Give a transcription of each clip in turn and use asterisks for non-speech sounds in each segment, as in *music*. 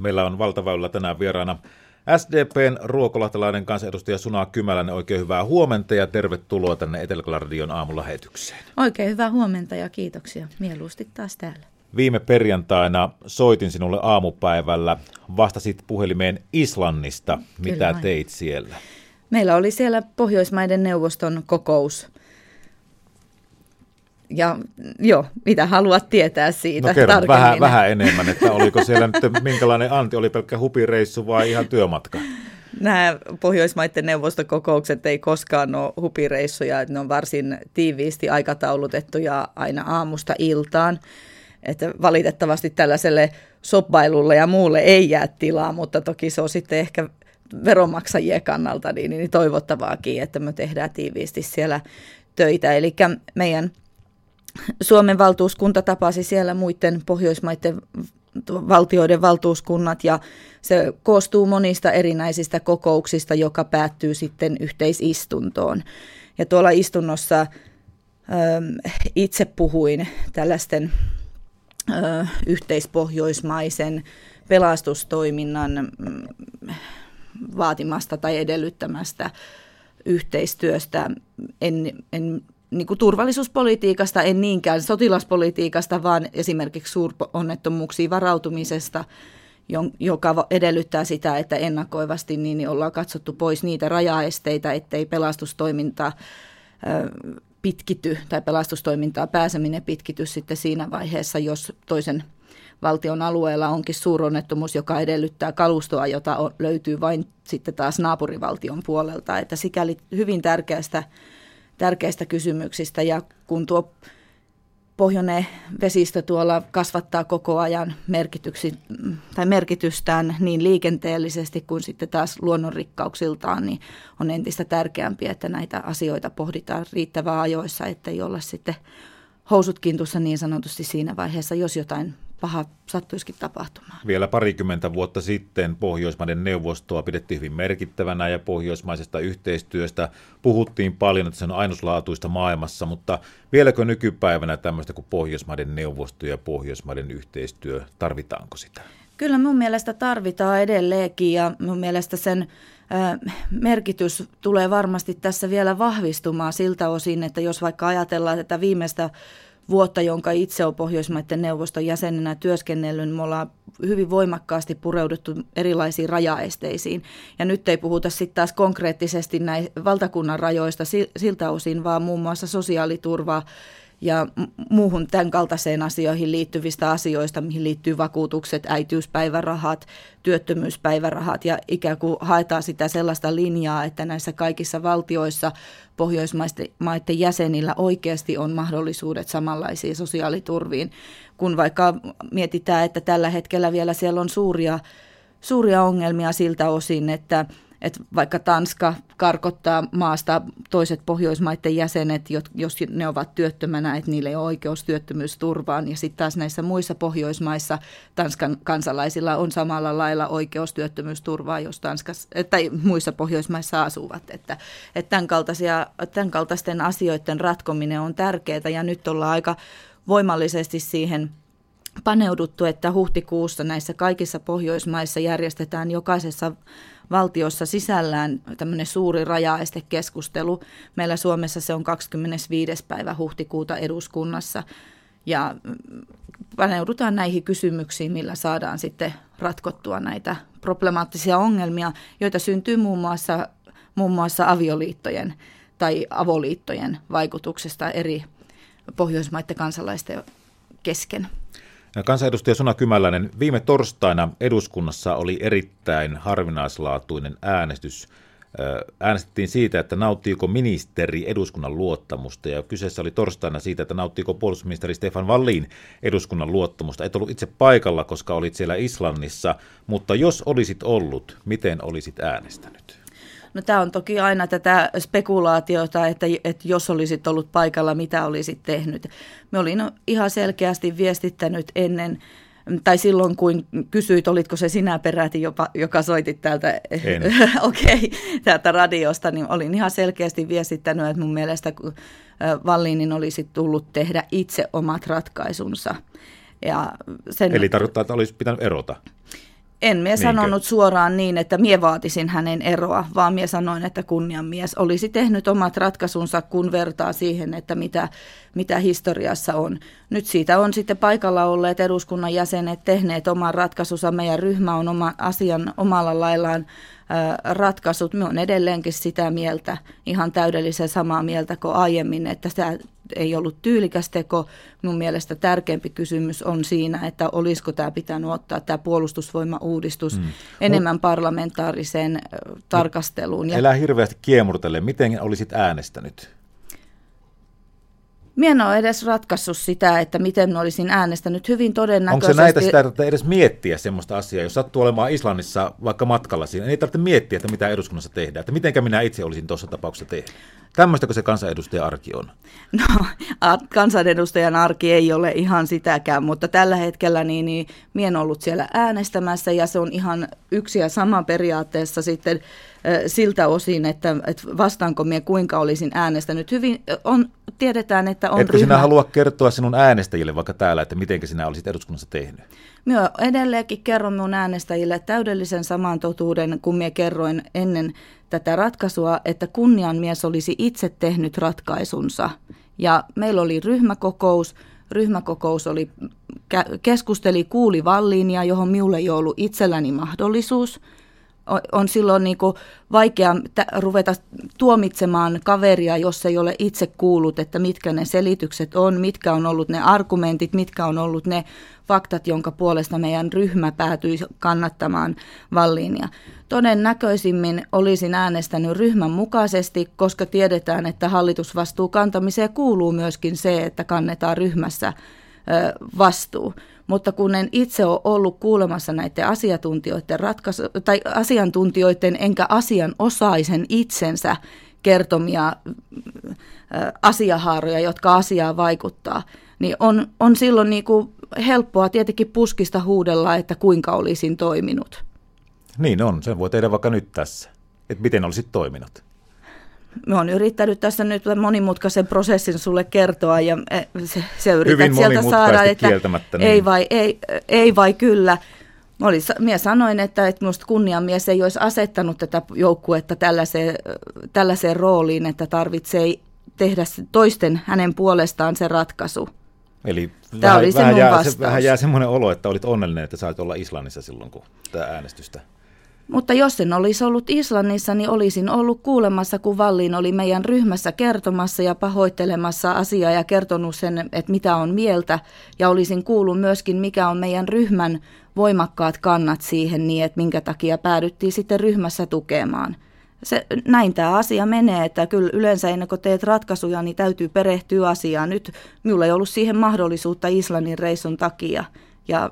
Meillä on valtaväyllä tänään vieraana SDPn ruokolahtelainen kansanedustaja Suna Kymäläinen. Oikein hyvää huomenta ja tervetuloa tänne Etelä-Radion aamulähetykseen. Oikein hyvää huomenta ja kiitoksia. Mieluusti taas täällä. Viime perjantaina soitin sinulle aamupäivällä. Vastasit puhelimeen Islannista. Mitä Kyllä, teit siellä? Meillä oli siellä Pohjoismaiden neuvoston kokous ja joo, mitä haluat tietää siitä no kerran, vähän, vähän enemmän, että oliko siellä nyt minkälainen anti, oli pelkkä hupireissu vai ihan työmatka? Nämä Pohjoismaiden neuvostokokoukset ei koskaan ole hupireissuja, että ne on varsin tiiviisti aikataulutettuja aina aamusta iltaan. Että valitettavasti tällaiselle soppailulle ja muulle ei jää tilaa, mutta toki se on sitten ehkä veronmaksajien kannalta niin, niin toivottavaakin, että me tehdään tiiviisti siellä töitä. Eli meidän Suomen valtuuskunta tapasi siellä muiden Pohjoismaiden valtioiden valtuuskunnat ja se koostuu monista erinäisistä kokouksista, joka päättyy sitten yhteisistuntoon. Ja tuolla istunnossa ö, itse puhuin tällaisten ö, yhteispohjoismaisen pelastustoiminnan mm, vaatimasta tai edellyttämästä yhteistyöstä. En, en niin kuin turvallisuuspolitiikasta, en niinkään sotilaspolitiikasta, vaan esimerkiksi suuronnettomuuksiin varautumisesta, joka edellyttää sitä, että ennakoivasti niin ollaan katsottu pois niitä rajaesteitä, ettei pelastustoiminta pitkity tai pelastustoimintaa pääseminen pitkity sitten siinä vaiheessa, jos toisen valtion alueella onkin suuronnettomuus, joka edellyttää kalustoa, jota löytyy vain sitten taas naapurivaltion puolelta. Että sikäli hyvin tärkeästä tärkeistä kysymyksistä ja kun tuo pohjoinen vesistö tuolla kasvattaa koko ajan merkityksi, tai merkitystään niin liikenteellisesti kuin sitten taas luonnonrikkauksiltaan, niin on entistä tärkeämpiä, että näitä asioita pohditaan riittävää ajoissa, ettei olla sitten housut kintussa niin sanotusti siinä vaiheessa, jos jotain paha sattuisikin tapahtumaan. Vielä parikymmentä vuotta sitten Pohjoismaiden neuvostoa pidettiin hyvin merkittävänä ja pohjoismaisesta yhteistyöstä puhuttiin paljon, että se on ainutlaatuista maailmassa, mutta vieläkö nykypäivänä tämmöistä kuin Pohjoismaiden neuvosto ja Pohjoismaiden yhteistyö, tarvitaanko sitä? Kyllä mun mielestä tarvitaan edelleenkin ja mun mielestä sen merkitys tulee varmasti tässä vielä vahvistumaan siltä osin, että jos vaikka ajatellaan tätä viimeistä vuotta, jonka itse olen Pohjoismaiden neuvoston jäsenenä työskennellyt, me ollaan hyvin voimakkaasti pureuduttu erilaisiin rajaesteisiin. Ja nyt ei puhuta sitten taas konkreettisesti näin valtakunnan rajoista siltä osin, vaan muun muassa sosiaaliturvaa ja muuhun tämän kaltaiseen asioihin liittyvistä asioista, mihin liittyy vakuutukset, äitiyspäivärahat, työttömyyspäivärahat ja ikään kuin haetaan sitä sellaista linjaa, että näissä kaikissa valtioissa pohjoismaiden jäsenillä oikeasti on mahdollisuudet samanlaisiin sosiaaliturviin, kun vaikka mietitään, että tällä hetkellä vielä siellä on suuria, suuria ongelmia siltä osin, että että vaikka Tanska karkottaa maasta toiset Pohjoismaiden jäsenet, jos ne ovat työttömänä, että niille ei ole oikeus työttömyysturvaan. Ja sitten taas näissä muissa Pohjoismaissa Tanskan kansalaisilla on samalla lailla oikeus työttömyysturvaan, jos Tanskas, tai muissa Pohjoismaissa asuvat. Että, että tämän, kaltaisia, tämän kaltaisten asioiden ratkominen on tärkeää ja nyt ollaan aika voimallisesti siihen paneuduttu, että huhtikuussa näissä kaikissa Pohjoismaissa järjestetään jokaisessa valtiossa sisällään tämmöinen suuri rajaestekeskustelu. Meillä Suomessa se on 25. päivä huhtikuuta eduskunnassa ja paneudutaan näihin kysymyksiin, millä saadaan sitten ratkottua näitä problemaattisia ongelmia, joita syntyy muun muassa, muun muassa avioliittojen tai avoliittojen vaikutuksesta eri Pohjoismaiden kansalaisten kesken. Kansanedustaja Suna Kymäläinen, viime torstaina eduskunnassa oli erittäin harvinaislaatuinen äänestys. Äänestettiin siitä, että nauttiiko ministeri eduskunnan luottamusta, ja kyseessä oli torstaina siitä, että nauttiiko puolustusministeri Stefan Wallin eduskunnan luottamusta. Et ollut itse paikalla, koska olit siellä Islannissa, mutta jos olisit ollut, miten olisit äänestänyt? No tämä on toki aina tätä spekulaatiota, että, että jos olisit ollut paikalla, mitä olisit tehnyt. Me olin ihan selkeästi viestittänyt ennen, tai silloin kun kysyit, olitko se sinä peräti, jopa, joka soitit täältä, *laughs* okay, täältä radiosta, niin olin ihan selkeästi viestittänyt, että mun mielestä Vallinin olisi tullut tehdä itse omat ratkaisunsa. Ja sen, Eli tarkoittaa, että olisi pitänyt erota? En mie sanonut suoraan niin, että mie vaatisin hänen eroa, vaan mie sanoin, että kunnianmies olisi tehnyt omat ratkaisunsa, kun vertaa siihen, että mitä, mitä historiassa on. Nyt siitä on sitten paikalla olleet eduskunnan jäsenet tehneet oman ratkaisunsa. Meidän ryhmä on oma asian omalla laillaan ratkaisut. Me on edelleenkin sitä mieltä, ihan täydellisen samaa mieltä kuin aiemmin, että tämä ei ollut tyylikäs teko. Mun mielestä tärkeämpi kysymys on siinä, että olisiko tämä pitänyt ottaa tämä puolustusvoimauudistus mm. enemmän parlamentaariseen tarkasteluun. Elää hirveästi kiemurtelle. Miten olisit äänestänyt? Minä en ole edes ratkaissut sitä, että miten olisin äänestänyt hyvin todennäköisesti. Onko se näitä sitä, että edes miettiä sellaista asiaa, jos sattuu olemaan Islannissa vaikka matkalla siinä, ei tarvitse miettiä, että mitä eduskunnassa tehdään, että mitenkä minä itse olisin tuossa tapauksessa tehnyt. Tämmöistäkö se kansanedustajan arki on? No, kansanedustajan arki ei ole ihan sitäkään, mutta tällä hetkellä niin, niin minä en ollut siellä äänestämässä ja se on ihan yksi ja sama periaatteessa sitten siltä osin, että, että vastaanko minä kuinka olisin äänestänyt. Hyvin on, tiedetään, että on Etkö ryhmä... sinä halua kertoa sinun äänestäjille vaikka täällä, että miten sinä olisit eduskunnassa tehnyt? Minä edelleenkin kerron minun äänestäjille täydellisen saman totuuden, kun minä kerroin ennen tätä ratkaisua, että kunnianmies olisi itse tehnyt ratkaisunsa. Ja meillä oli ryhmäkokous, ryhmäkokous oli, keskusteli kuuli Valliinia, johon minulle ei ollut itselläni mahdollisuus – on silloin niin kuin vaikea ruveta tuomitsemaan kaveria, jos ei ole itse kuullut, että mitkä ne selitykset on, mitkä on ollut ne argumentit, mitkä on ollut ne faktat, jonka puolesta meidän ryhmä päätyi kannattamaan Valliinia. Todennäköisimmin olisin äänestänyt ryhmän mukaisesti, koska tiedetään, että hallitusvastuu kantamiseen kuuluu myöskin se, että kannetaan ryhmässä vastuu mutta kun en itse ole ollut kuulemassa näiden asiantuntijoiden, ratkaisu, tai asiantuntijoiden enkä asianosaisen itsensä kertomia asiahaaroja, jotka asiaa vaikuttaa, niin on, on silloin niin kuin helppoa tietenkin puskista huudella, että kuinka olisin toiminut. Niin on, sen voi tehdä vaikka nyt tässä, että miten olisit toiminut me on yrittänyt tässä nyt monimutkaisen prosessin sulle kertoa ja eh, se, se yrität sieltä saada, että niin. ei, vai, ei, ei vai kyllä. Mä, olin, minä sanoin, että, että minusta kunniamies ei olisi asettanut tätä joukkuetta tällaiseen, tällaiseen rooliin, että tarvitsee tehdä toisten hänen puolestaan se ratkaisu. Eli Tämä vähän, oli se vähän, jää, se, vähän jää semmoinen olo, että olit onnellinen, että sait olla Islannissa silloin, kun tämä äänestystä mutta jos en olisi ollut Islannissa, niin olisin ollut kuulemassa, kun Vallin oli meidän ryhmässä kertomassa ja pahoittelemassa asiaa ja kertonut sen, että mitä on mieltä. Ja olisin kuullut myöskin, mikä on meidän ryhmän voimakkaat kannat siihen niin, että minkä takia päädyttiin sitten ryhmässä tukemaan. Se, näin tämä asia menee, että kyllä yleensä ennen kuin teet ratkaisuja, niin täytyy perehtyä asiaan. Nyt minulla ei ollut siihen mahdollisuutta Islannin reissun takia. Ja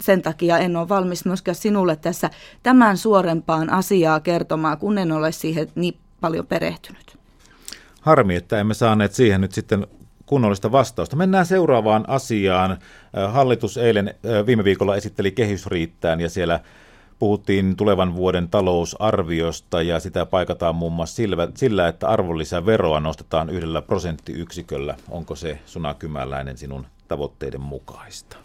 sen takia en ole valmis myöskään sinulle tässä tämän suorempaan asiaa kertomaan, kun en ole siihen niin paljon perehtynyt. Harmi, että emme saaneet siihen nyt sitten kunnollista vastausta. Mennään seuraavaan asiaan. Hallitus eilen viime viikolla esitteli kehysriittään ja siellä puhuttiin tulevan vuoden talousarviosta ja sitä paikataan muun muassa sillä, että arvonlisäveroa nostetaan yhdellä prosenttiyksiköllä. Onko se Suna Kymäläinen sinun tavoitteiden mukaista?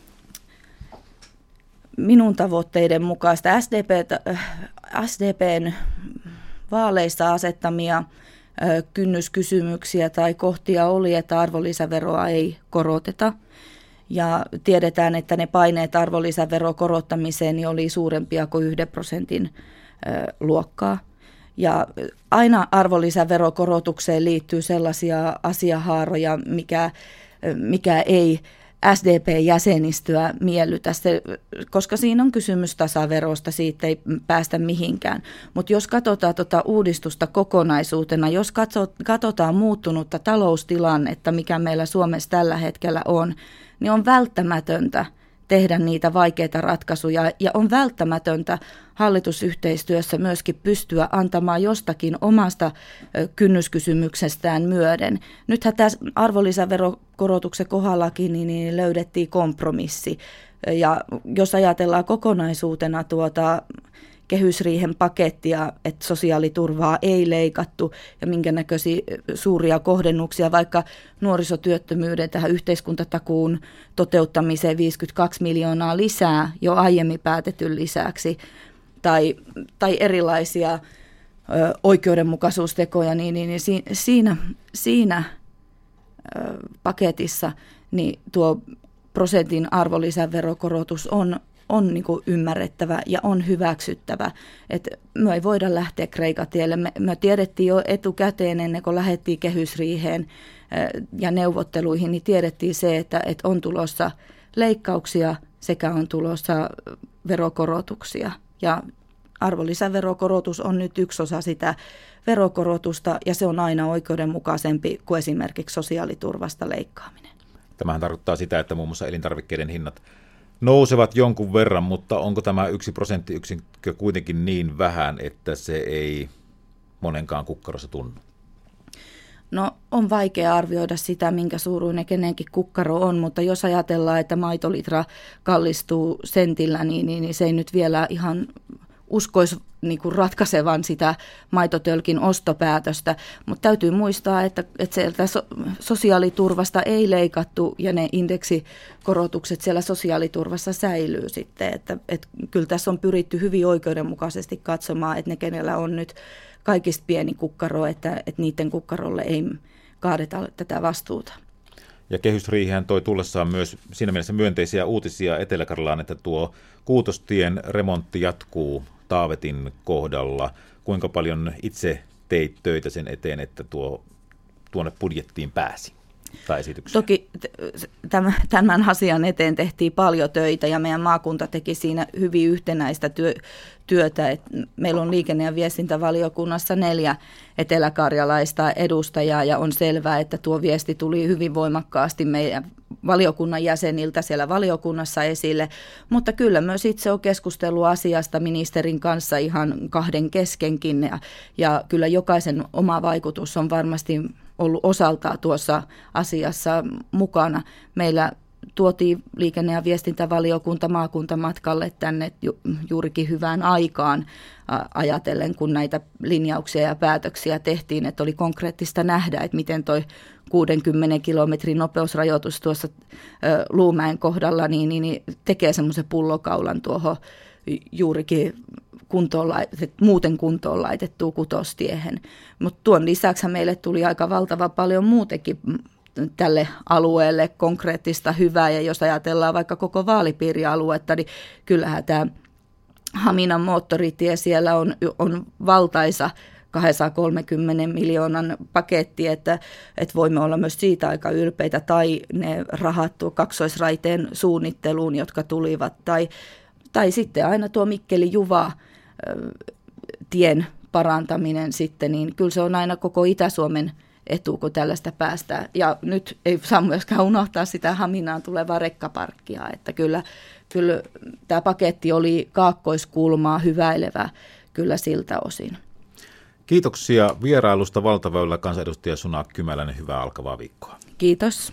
Minun tavoitteiden mukaista SDP, SDPn vaaleissa asettamia kynnyskysymyksiä tai kohtia oli, että arvonlisäveroa ei koroteta. Ja tiedetään, että ne paineet arvonlisäveron korottamiseen niin oli suurempia kuin yhden prosentin luokkaa. Ja aina arvonlisäverokorotukseen liittyy sellaisia asiahaaroja, mikä, mikä ei SDP-jäsenistöä miellytä, se, koska siinä on kysymys tasaverosta, siitä ei päästä mihinkään. Mutta jos katsotaan tuota uudistusta kokonaisuutena, jos katsotaan muuttunutta taloustilannetta, mikä meillä Suomessa tällä hetkellä on, niin on välttämätöntä – tehdä niitä vaikeita ratkaisuja ja on välttämätöntä hallitusyhteistyössä myöskin pystyä antamaan jostakin omasta kynnyskysymyksestään myöden. Nythän tässä arvonlisäverokorotuksen kohdallakin niin, niin löydettiin kompromissi. Ja jos ajatellaan kokonaisuutena tuota kehysriihen pakettia, että sosiaaliturvaa ei leikattu ja minkä näköisiä suuria kohdennuksia, vaikka nuorisotyöttömyyden tähän yhteiskuntatakuun toteuttamiseen 52 miljoonaa lisää jo aiemmin päätetyn lisäksi tai, tai erilaisia ö, oikeudenmukaisuustekoja, niin, niin, niin siinä, siinä ö, paketissa niin tuo prosentin arvonlisäverokorotus on, on niin kuin ymmärrettävä ja on hyväksyttävä. Et me ei voida lähteä Kreikatielle. Me, me tiedettiin jo etukäteen ennen kuin lähdettiin kehysriiheen ja neuvotteluihin, niin tiedettiin se, että, että on tulossa leikkauksia sekä on tulossa verokorotuksia. Ja arvonlisäverokorotus on nyt yksi osa sitä verokorotusta ja se on aina oikeudenmukaisempi kuin esimerkiksi sosiaaliturvasta leikkaaminen. Tämähän tarkoittaa sitä, että muun muassa elintarvikkeiden hinnat nousevat jonkun verran, mutta onko tämä yksi prosenttiyksikkö kuitenkin niin vähän, että se ei monenkaan kukkarossa tunnu? No on vaikea arvioida sitä, minkä suuruinen kenenkin kukkaro on, mutta jos ajatellaan, että maitolitra kallistuu sentillä, niin, niin, niin se ei nyt vielä ihan uskoisi niin kuin ratkaisevan sitä maitotölkin ostopäätöstä, mutta täytyy muistaa, että, että sieltä so, sosiaaliturvasta ei leikattu ja ne indeksikorotukset siellä sosiaaliturvassa säilyy sitten, että, että kyllä tässä on pyritty hyvin oikeudenmukaisesti katsomaan, että ne kenellä on nyt kaikista pieni kukkaro, että, että niiden kukkarolle ei kaadeta tätä vastuuta. Ja kehysriihän toi tullessaan myös siinä mielessä myönteisiä uutisia Etelä-Karjalaan, että tuo Kuutostien remontti jatkuu Taavetin kohdalla. Kuinka paljon itse teit töitä sen eteen, että tuo tuonne budjettiin pääsi? Tai Toki tämän, tämän asian eteen tehtiin paljon töitä ja meidän maakunta teki siinä hyvin yhtenäistä työ, työtä. Et meillä on liikenne- ja viestintävaliokunnassa neljä eteläkarjalaista edustajaa ja on selvää, että tuo viesti tuli hyvin voimakkaasti meidän valiokunnan jäseniltä siellä valiokunnassa esille, mutta kyllä myös itse on keskustellut asiasta ministerin kanssa ihan kahden keskenkin ja, ja kyllä jokaisen oma vaikutus on varmasti ollut osaltaan tuossa asiassa mukana. Meillä tuotiin liikenne- ja viestintävaliokunta maakuntamatkalle tänne ju- juurikin hyvään aikaan ajatellen, kun näitä linjauksia ja päätöksiä tehtiin, että oli konkreettista nähdä, että miten toi 60 kilometrin nopeusrajoitus tuossa ö, Luumäen kohdalla niin, niin, niin tekee semmoisen pullokaulan tuohon juurikin kuntoon muuten kuntoon laitettua kutostiehen. Mutta tuon lisäksi meille tuli aika valtava paljon muutenkin tälle alueelle konkreettista hyvää. Ja jos ajatellaan vaikka koko vaalipiirialuetta, niin kyllähän tämä Haminan moottoritie siellä on, on valtaisa 230 miljoonan paketti, että, että voimme olla myös siitä aika ylpeitä, tai ne rahat tuo kaksoisraiteen suunnitteluun, jotka tulivat, tai, tai sitten aina tuo Mikkeli-Juva tien parantaminen sitten, niin kyllä se on aina koko Itä-Suomen etu, kun tällaista päästään. Ja nyt ei saa myöskään unohtaa sitä Haminaan tulevaa rekkaparkkia, että kyllä, kyllä tämä paketti oli kaakkoiskulmaa hyväilevä kyllä siltä osin. Kiitoksia vierailusta valtaväylä kansanedustaja Suna Kymäläinen. Hyvää alkavaa viikkoa. Kiitos.